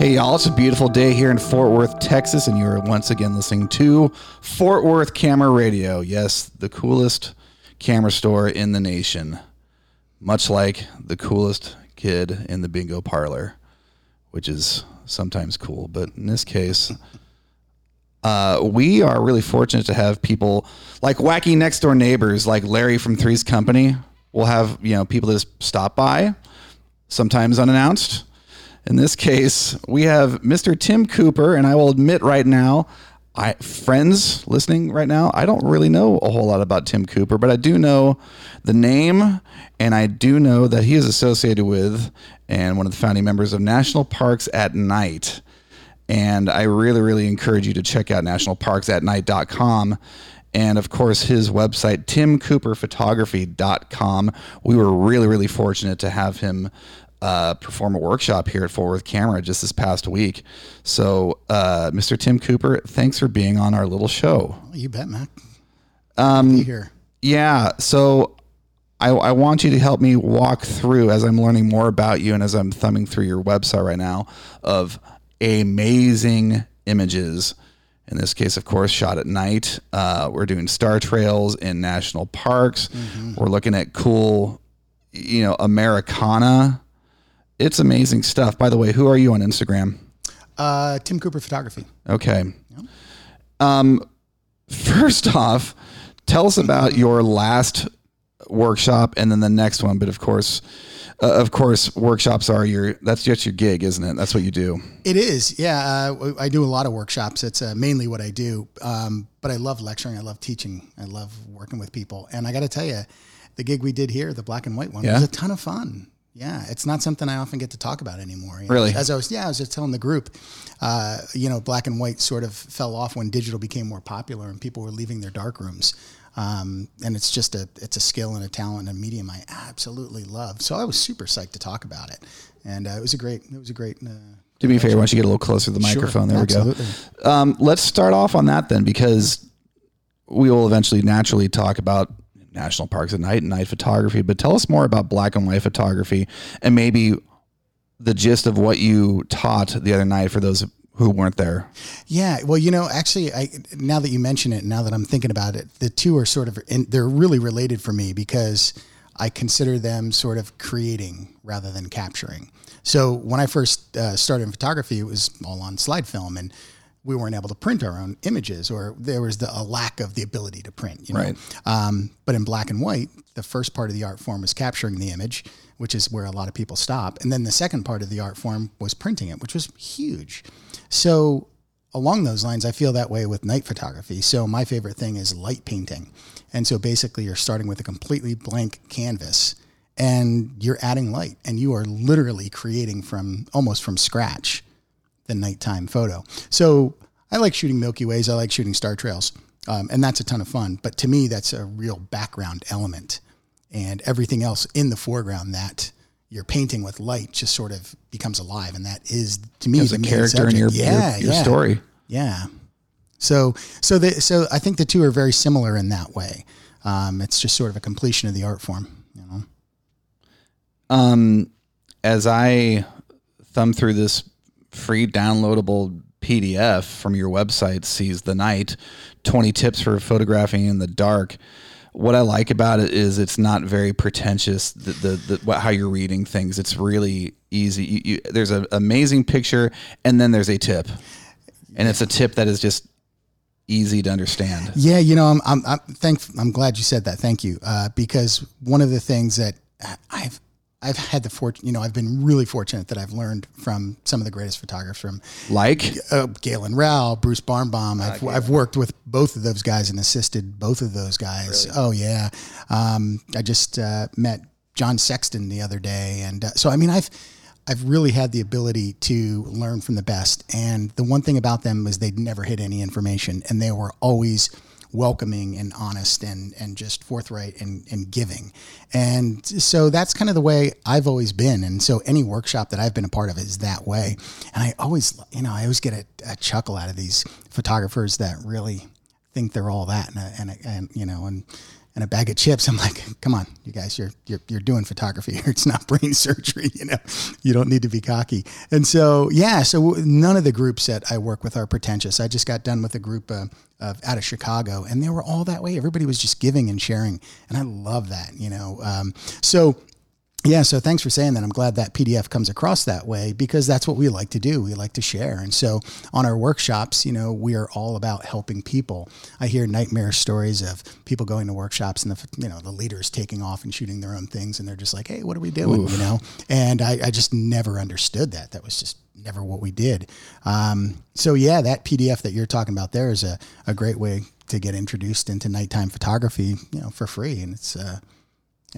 Hey, y'all, it's a beautiful day here in Fort Worth, Texas, and you are once again listening to Fort Worth Camera Radio. Yes, the coolest camera store in the nation, much like the coolest kid in the bingo parlor, which is sometimes cool, but in this case, uh, we are really fortunate to have people like wacky next door neighbors, like Larry from Three's Company. We'll have you know people that just stop by, sometimes unannounced. In this case, we have Mr. Tim Cooper, and I will admit right now, I friends listening right now, I don't really know a whole lot about Tim Cooper, but I do know the name, and I do know that he is associated with and one of the founding members of National Parks at Night. And I really, really encourage you to check out nationalparksatnight.com. And of course, his website, timcooperphotography.com. We were really, really fortunate to have him uh, perform a workshop here at Fort Worth Camera just this past week. So, uh, Mr. Tim Cooper, thanks for being on our little show. You bet, Matt. Um, be here. Yeah. So, I, I want you to help me walk through as I'm learning more about you and as I'm thumbing through your website right now of amazing images. In this case, of course, shot at night. Uh, we're doing star trails in national parks. Mm-hmm. We're looking at cool, you know, Americana it's amazing stuff. By the way, who are you on Instagram? Uh, Tim Cooper Photography. Okay. Yep. Um, first off, tell us about your last workshop and then the next one. But of course, uh, of course, workshops are your that's just your gig, isn't it? That's what you do. It is, yeah. Uh, I do a lot of workshops. It's uh, mainly what I do. Um, but I love lecturing. I love teaching. I love working with people. And I got to tell you, the gig we did here, the black and white one, yeah. was a ton of fun. Yeah, it's not something I often get to talk about anymore. You know? Really? As I was, yeah, I was just telling the group, uh, you know, black and white sort of fell off when digital became more popular and people were leaving their dark rooms. Um, and it's just a, it's a skill and a talent and a medium I absolutely love. So I was super psyched to talk about it, and uh, it was a great, it was a great. Uh, Do me a favor, why don't you get a little closer to the microphone? Sure, there absolutely. we go. Um, let's start off on that then, because we will eventually naturally talk about national parks at night and night photography. But tell us more about black and white photography and maybe the gist of what you taught the other night for those who weren't there. Yeah, well, you know, actually, I now that you mention it, now that I'm thinking about it, the two are sort of in, they're really related for me because I consider them sort of creating rather than capturing. So when I first uh, started in photography, it was all on slide film, and we weren't able to print our own images or there was the, a lack of the ability to print you know? Right. um, but in black and white the first part of the art form was capturing the image which is where a lot of people stop. And then the second part of the art form was printing it which was huge. So along those lines i feel that way with night photography. So my favorite thing is light painting. And so basically you're starting with a completely blank canvas and you're adding light and you are literally creating from almost from scratch the nighttime photo. So I like shooting Milky Ways. I like shooting star trails. Um, and that's a ton of fun. But to me, that's a real background element. And everything else in the foreground that you're painting with light just sort of becomes alive. And that is, to me, the character subject. in your, yeah, your, your yeah. story. Yeah. So, so, the, so I think the two are very similar in that way. Um, it's just sort of a completion of the art form, you know? Um, as I thumb through this free downloadable PDF from your website, Seize the Night 20 tips for photographing in the dark. What I like about it is it's not very pretentious. The, the, the how you're reading things, it's really easy. You, you, there's an amazing picture, and then there's a tip, and it's a tip that is just easy to understand. Yeah, you know, I'm I'm I'm, I'm glad you said that. Thank you, uh, because one of the things that I've I've had the fortune, you know, I've been really fortunate that I've learned from some of the greatest photographers from like uh, Galen Rowell, Bruce Barnbaum. I've, I've worked with both of those guys and assisted both of those guys. Really? Oh yeah. Um, I just uh, met John Sexton the other day. And uh, so, I mean, I've, I've really had the ability to learn from the best. And the one thing about them is they'd never hid any information and they were always, welcoming and honest and and just forthright and, and giving. And so that's kind of the way I've always been. And so any workshop that I've been a part of is that way. And I always, you know, I always get a, a chuckle out of these photographers that really think they're all that and, and, and you know, and, and a bag of chips. I'm like, come on, you guys, you're you're you're doing photography here. It's not brain surgery, you know. You don't need to be cocky. And so, yeah, so none of the groups that I work with are pretentious. I just got done with a group uh, of out of Chicago, and they were all that way. Everybody was just giving and sharing, and I love that, you know. Um, so yeah, so thanks for saying that. I'm glad that PDF comes across that way because that's what we like to do. We like to share. And so on our workshops, you know, we are all about helping people. I hear nightmare stories of people going to workshops and the you know, the leaders taking off and shooting their own things and they're just like, "Hey, what are we doing?" Oof. you know? And I, I just never understood that. That was just never what we did. Um, so yeah, that PDF that you're talking about there is a, a great way to get introduced into nighttime photography, you know, for free. And it's uh,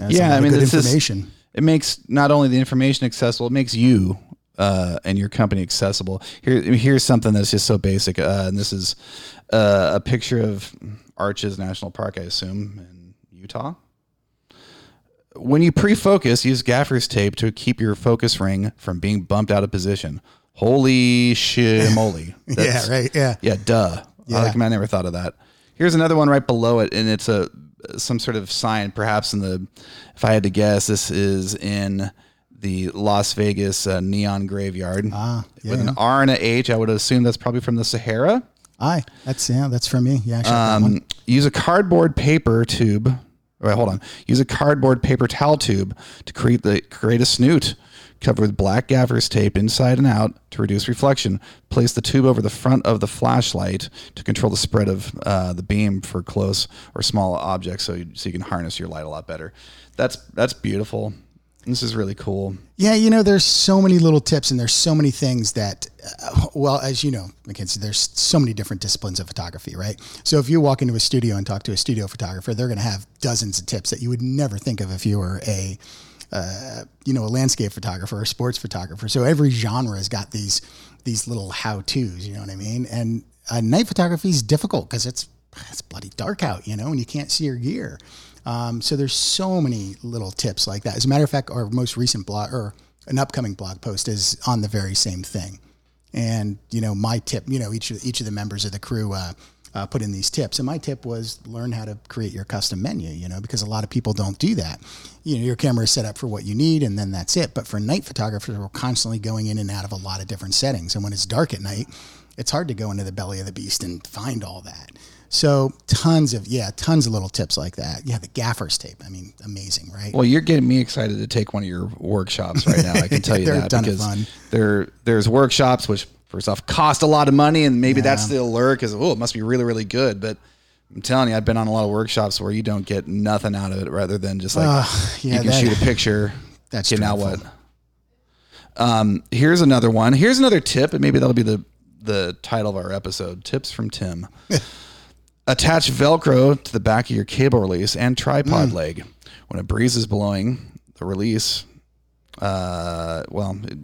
yeah, I mean, good information. It makes not only the information accessible, it makes you uh, and your company accessible. Here, here's something that's just so basic, uh, and this is uh, a picture of Arches National Park, I assume, in Utah. When you pre-focus, use gaffer's tape to keep your focus ring from being bumped out of position. Holy shit, moly! yeah, right. Yeah, yeah. Duh. Yeah. I, like, I never thought of that. Here's another one right below it, and it's a some sort of sign, perhaps in the, if I had to guess, this is in the Las Vegas uh, neon graveyard ah, yeah. with an R and a H. I would assume that's probably from the Sahara. Aye, that's yeah, that's from me. Yeah. Um, use a cardboard paper tube. Wait, hold on. Use a cardboard paper towel tube to create the create a snoot covered with black gaffer's tape inside and out to reduce reflection. Place the tube over the front of the flashlight to control the spread of uh, the beam for close or small objects, so you, so you can harness your light a lot better. That's that's beautiful. This is really cool. Yeah, you know, there's so many little tips and there's so many things that, uh, well, as you know, Mackenzie, there's so many different disciplines of photography, right? So if you walk into a studio and talk to a studio photographer, they're going to have dozens of tips that you would never think of if you were a uh, you know, a landscape photographer a sports photographer. So every genre has got these these little how tos. You know what I mean? And uh, night photography is difficult because it's it's bloody dark out, you know, and you can't see your gear. Um, so there's so many little tips like that. As a matter of fact, our most recent blog or an upcoming blog post is on the very same thing. And you know, my tip, you know, each of each of the members of the crew uh, uh, put in these tips. And my tip was learn how to create your custom menu, you know, because a lot of people don't do that. You know, your camera is set up for what you need and then that's it. But for night photographers, we're constantly going in and out of a lot of different settings. And when it's dark at night, it's hard to go into the belly of the beast and find all that. So tons of yeah, tons of little tips like that. Yeah, the gaffer's tape. I mean, amazing, right? Well, you're getting me excited to take one of your workshops right now. I can tell you that because there there's workshops which first off cost a lot of money and maybe yeah. that's the allure because oh it must be really really good. But i'm telling you i've been on a lot of workshops where you don't get nothing out of it rather than just like uh, yeah, you can that, shoot a picture. that's okay, now what? um, here's another one. Here's another tip and maybe that'll be the the title of our episode. Tips from tim. Attach velcro to the back of your cable release and tripod mm. leg. When a breeze is blowing the release uh, well it,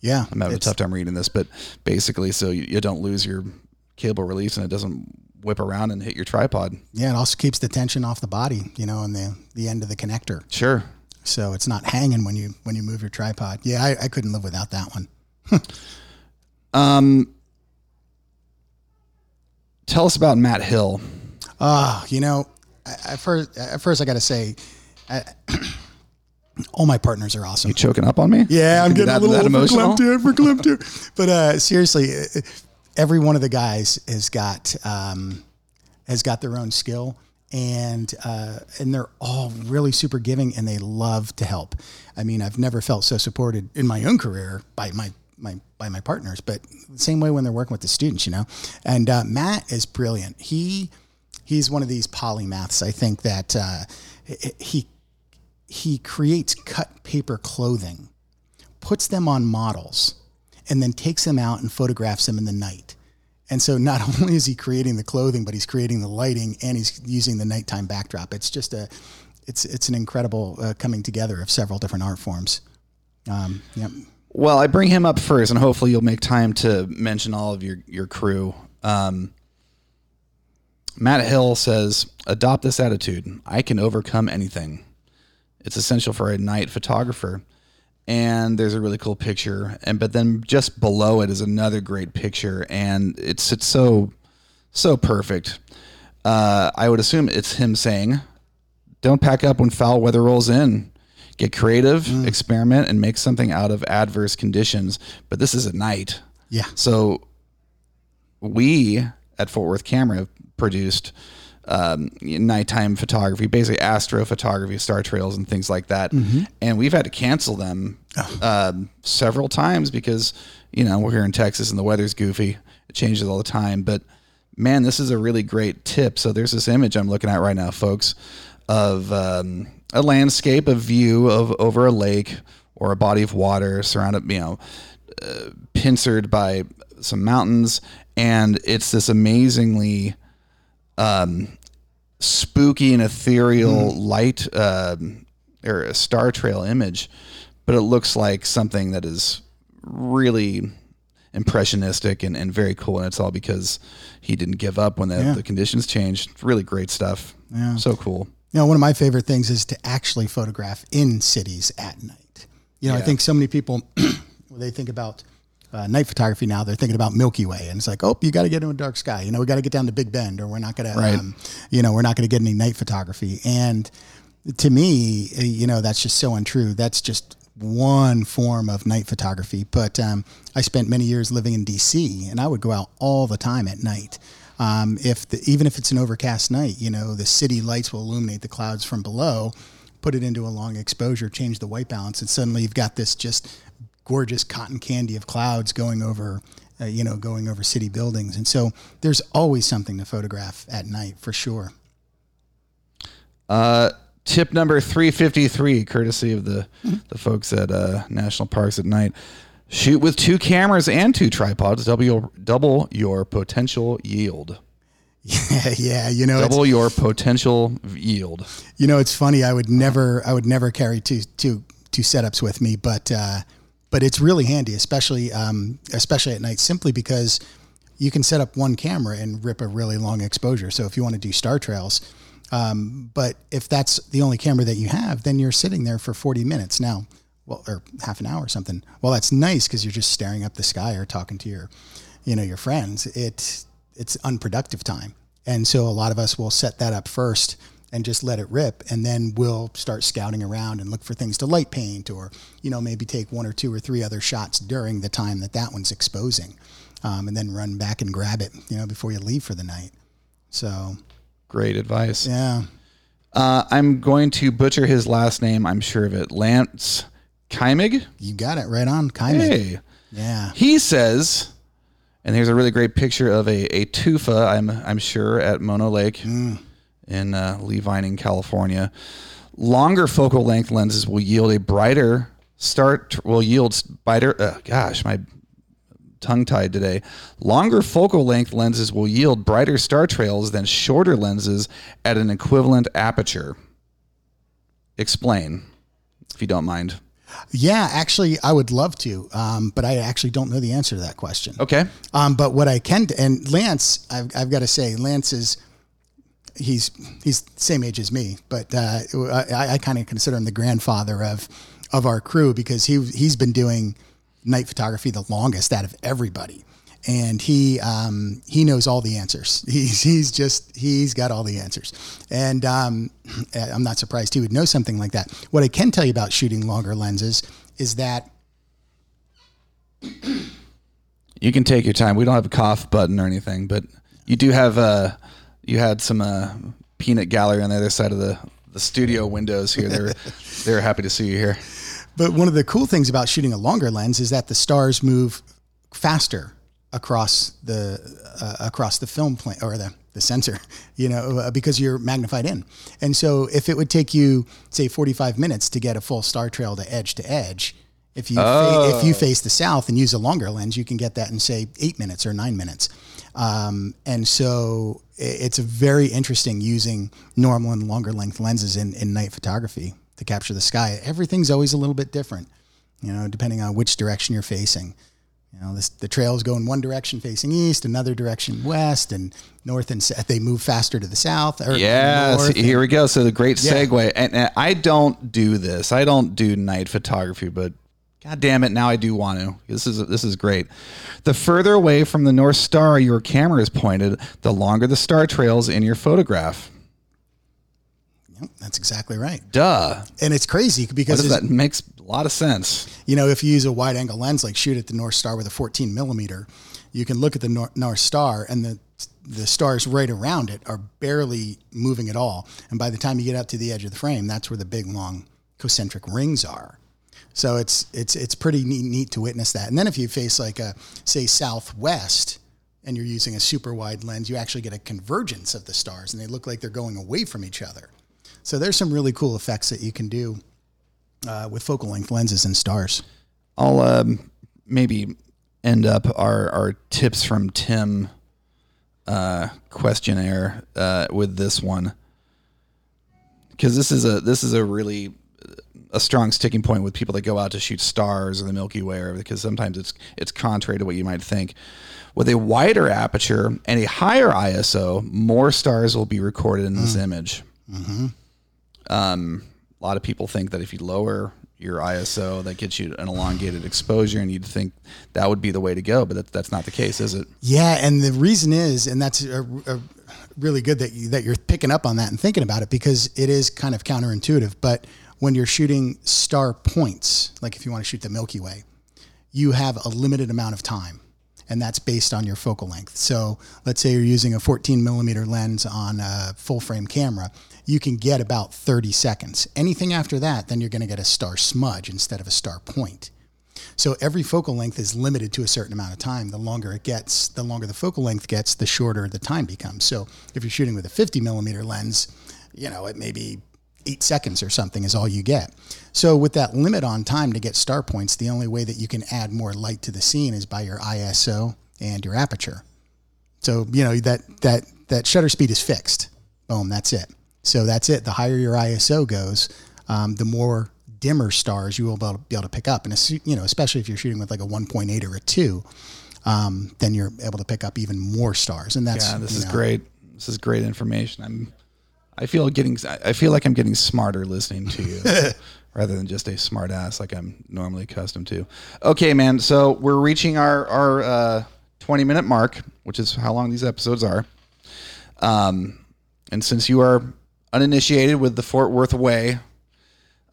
yeah, I'm having a tough time reading this, but basically, so you, you don't lose your cable release and it doesn't whip around and hit your tripod. Yeah, it also keeps the tension off the body, you know, and the the end of the connector. Sure. So it's not hanging when you when you move your tripod. Yeah, I, I couldn't live without that one. um, tell us about Matt Hill. Ah, uh, you know, at first, at first I got to say. I, all my partners are awesome. You choking up on me? Yeah, I'm getting that, a little verklempt here, verklempt here. But uh, seriously, every one of the guys has got um, has got their own skill, and uh, and they're all really super giving, and they love to help. I mean, I've never felt so supported in my own career by my my by my partners, but the same way when they're working with the students, you know. And uh, Matt is brilliant. He he's one of these polymaths. I think that uh, he he creates cut paper clothing, puts them on models, and then takes them out and photographs them in the night. And so not only is he creating the clothing, but he's creating the lighting and he's using the nighttime backdrop. It's just a, it's it's an incredible uh, coming together of several different art forms. Um, yep. Well, I bring him up first, and hopefully you'll make time to mention all of your your crew. Um, Matt Hill says, "Adopt this attitude. I can overcome anything." It's essential for a night photographer. And there's a really cool picture, and but then just below it is another great picture, and it's it's so so perfect. Uh, I would assume it's him saying, don't pack up when foul weather rolls in. Get creative, experiment, and make something out of adverse conditions. But this is at night. Yeah. So we at Fort Worth Camera produced um, nighttime photography, basically astrophotography, star trails, and things like that. And we've had to cancel them um, several times because you know we're here in Texas and the weather's goofy. It changes all the time. But man, this is a really great tip. So there's this image I'm looking at right now, folks, of um, a landscape, a view of over a lake or a body of water surrounded, you know, uh, pincered by some mountains, and it's this amazingly um, spooky and ethereal light um, or a star trail image, but it looks like something that is really impressionistic and, and very cool. And it's all because he didn't give up when the, Yeah. the conditions changed. Really great stuff. Yeah. So cool. You know, one of my favorite things is to actually photograph in cities at night. You know, I think so many people, they think about uh, night photography now, they're thinking about Milky Way, and it's like, oh, you got to get in a dark sky. You know, we got to get down to Big Bend, or we're not going Right. to, um, you know, we're not going to get any night photography. And to me, uh, you know, that's just so untrue. That's just one form of night photography. But um, I spent many years living in D.C., and I would go out all the time at night. Um, if the, even if it's an overcast night, you know, the city lights will illuminate the clouds from below, put it into a long exposure, change the white balance, and suddenly you've got this just gorgeous cotton candy of clouds going over, uh, you know, going over city buildings. And so there's always something to photograph at night for sure. Uh, tip number 353, courtesy of the, the folks at uh, National Parks at Night. Shoot with two cameras and two tripods. Double your, double your potential yield. Yeah, yeah, you know, Double your potential yield. you know, it's funny. I would never, I would never carry two, two, two setups with me, but, uh, but it's really handy, especially, um, especially at night, simply because you can set up one camera and rip a really long exposure. So if you want to do star trails, um, but if that's the only camera that you have, then you're sitting there for 40 minutes now, well, or half an hour or something. Well, that's nice because you're just staring up the sky or talking to your, you know, your friends. It it's unproductive time, and so a lot of us will set that up first and just let it rip, and then we'll start scouting around and look for things to light paint, or you know maybe take one or two or three other shots during the time that that one's exposing, um, and then run back and grab it, you know, before you leave for the night. So Great advice. yeah. Uh, I'm going to butcher his last name. I'm sure of it. Lance Keimig. You got it right on, of. Hey. Yeah. He says, and here's a really great picture of a, a tufa, I'm, I'm sure, at Mono Lake in uh, Lee Vining, California. Longer focal length lenses will yield a brighter start, will yield brighter, uh, gosh, my tongue tied today. Longer focal length lenses will yield brighter star trails than shorter lenses at an equivalent aperture. Explain, if you don't mind. Yeah, actually, I would love to, um, but I actually don't know the answer to that question. Okay. Um, but what I can, and Lance, I've, I've got to say, Lance is he's he's same age as me, but uh, I, I kind of consider him the grandfather of of our crew because he he's been doing night photography the longest out of everybody, and he um, he knows all the answers. He's he's just he's got all the answers, and um, I'm not surprised he would know something like that. What I can tell you about shooting longer lenses is that You can take your time. We don't have a cough button or anything, but you do have uh you had some uh peanut gallery on the other side of the the studio windows here. They're they're happy to see you here. But one of the cool things about shooting a longer lens is that the stars move faster across the uh, across the film plane or the the sensor, you know, uh, because you're magnified in. And so if it would take you say 45 minutes to get a full star trail to edge to edge, if you fa- if you face the south and use a longer lens, you can get that in say 8 minutes or 9 minutes. Um, and so it's a very interesting using normal and longer length lenses in, in night photography to capture the sky. Everything's always a little bit different, you know, depending on which direction you're facing. You know, this, the trails go in one direction facing east, another direction west, and north and south. They move faster to the south. Or Yes, here we go. So the great Yeah. segue. And, and I don't do this. I don't do night photography, but god damn it, now I do want to. This is this is great. The further away from the North Star your camera is pointed, the longer the star trails in your photograph. Yep, that's exactly right. Duh. And it's crazy because that makes a lot of sense. you know if you use a wide angle lens like shoot at the North Star with a 14 millimeter, you can look at the Nor- North Star and the the stars right around it are barely moving at all. And by the time you get out to the edge of the frame, that's where the big long concentric rings are. So it's it's it's pretty neat, neat to witness that. And then if you face like a say southwest and you're using a super wide lens, you actually get a convergence of the stars and they look like they're going away from each other. So there's some really cool effects that you can do uh, with focal length lenses and stars. I'll um, maybe end up our, our tips from Tim uh, questionnaire uh, with this one because this is a this is a really a strong sticking point with people that go out to shoot stars or the Milky Way because sometimes it's it's contrary to what you might think. With a wider aperture and a higher ISO, more stars will be recorded in this image. Um, a lot of people think that if you lower your ISO, that gets you an elongated exposure, and you'd think that would be the way to go, but that, that's not the case, is it? Yeah, and the reason is, and that's a, a really good that you, that you're picking up on that and thinking about it because it is kind of counterintuitive. But when you're shooting star points, like if you want to shoot the Milky Way, you have a limited amount of time, and that's based on your focal length. So let's say you're using a 14 millimeter lens on a full frame camera, you can get about 30 seconds. Anything after that, then you're going to get a star smudge instead of a star point. So every focal length is limited to a certain amount of time. The longer it gets, the longer the focal length gets, the shorter the time becomes. So if you're shooting with a 50 millimeter lens, you know, it may be eight seconds or something is all you get. So with that limit on time to get star points, the only way that you can add more light to the scene is by your ISO and your aperture. So you know that that that shutter speed is fixed. Boom, that's it. So that's it. The higher your ISO goes, um, the more dimmer stars you will be able, to, be able to pick up. And you know, especially if you're shooting with like a 1.8 or a two, um, then you're able to pick up even more stars. And that's Yeah, this is know, great. This is great information. I'm, I feel getting, I feel like I'm getting smarter listening to you, rather than just a smart ass like I'm normally accustomed to. Okay, man. So we're reaching our our uh, 20 minute mark, which is how long these episodes are. Um, and since you are uninitiated with the Fort Worth way,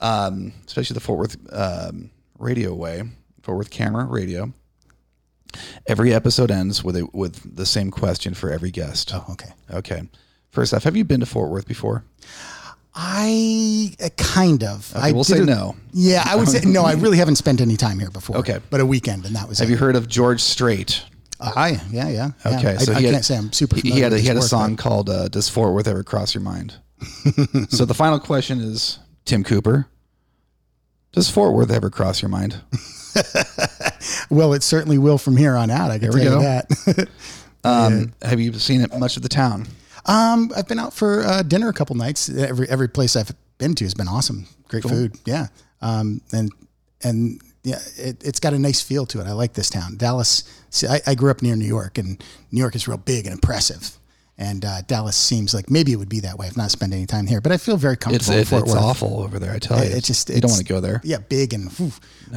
um, especially the Fort Worth um, radio way, Fort Worth camera radio. Every episode ends with a with the same question for every guest. Oh, okay. Okay. First off, have you been to Fort Worth before? I uh, kind of. I we'll say no. Yeah, I would say no. I really haven't spent any time here before. Okay. but a weekend, and that was it. Have it. you heard of George Strait? I yeah yeah. yeah. Okay, I, so I he had, can't say I'm super. he- had a, he had a song called uh, "Does Fort Worth Ever Cross Your Mind?" so the final question is, Tim Cooper, does Fort Worth ever cross your mind? Well, it certainly will from here on out. I can tell you that. Um, Have you seen it much of the town? Um, I've been out for uh, dinner a couple nights. Every every place I've been to has been awesome. Great food. Yeah. Um, and and yeah, it, it's got a nice feel to it. I like this town. Dallas. See, I, I grew up near New York, and New York is real big and impressive. And uh, Dallas seems like maybe it would be that way if not spend any time here. But I feel very It's comfortable. in it, Fort it's Worth. awful over there. I tell you, It just you don't want to go there. Yeah, big and, whew.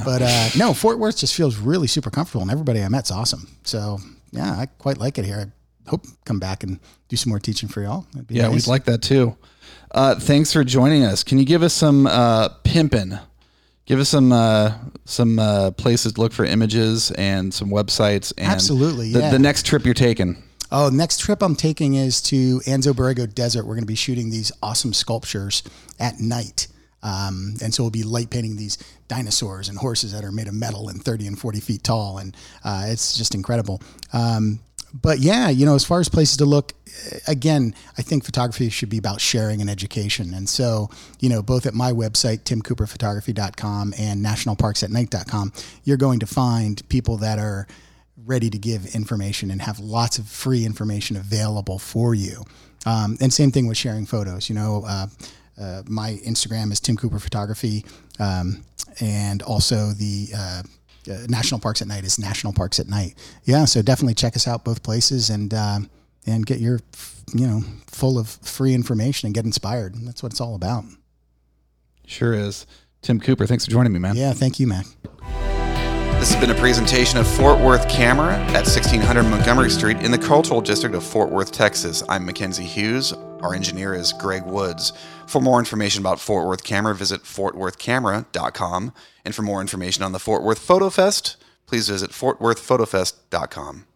but uh, no, Fort Worth just feels really super comfortable, and everybody I met's awesome. So yeah, I quite like it here. Hope come back and do some more teaching for y'all. That'd be Yeah, nice. we'd like that too. Uh, thanks for joining us. Can you give us some uh, pimping? Give us some uh, some uh, places to look for images and some websites. And Absolutely, The, yeah. the next trip you're taking. Oh, next trip I'm taking is to Anza Borrego Desert. We're going to be shooting these awesome sculptures at night. Um, and so we'll be light painting these dinosaurs and horses that are made of metal and 30 and 40 feet tall. And uh, it's just incredible. Um, but yeah, you know, as far as places to look, eh, again, I think photography should be about sharing and education. And so, you know, both at my website, timcooperphotography.com and nationalparksatnight.com, you're going to find people that are ready to give information and have lots of free information available for you. Um, and same thing with sharing photos. You know, uh, uh, my Instagram is Tim Cooper Photography, um, and also the uh, uh, National Parks at Night is National Parks at Night. Yeah, so definitely check us out both places and um and get your you know full of free information and get inspired. That's what it's all about. Sure is. Tim Cooper, thanks for joining me, man. Yeah, thank you, Mac. This has been a presentation of Fort Worth Camera at 1600 Montgomery Street in the Cultural District of Fort Worth, Texas. I'm Mackenzie Hughes. Our engineer is Greg Woods. For more information about Fort Worth Camera, visit fortworthcamera.com. And for more information on the Fort Worth Photo Fest, please visit fortworthphotofest.com.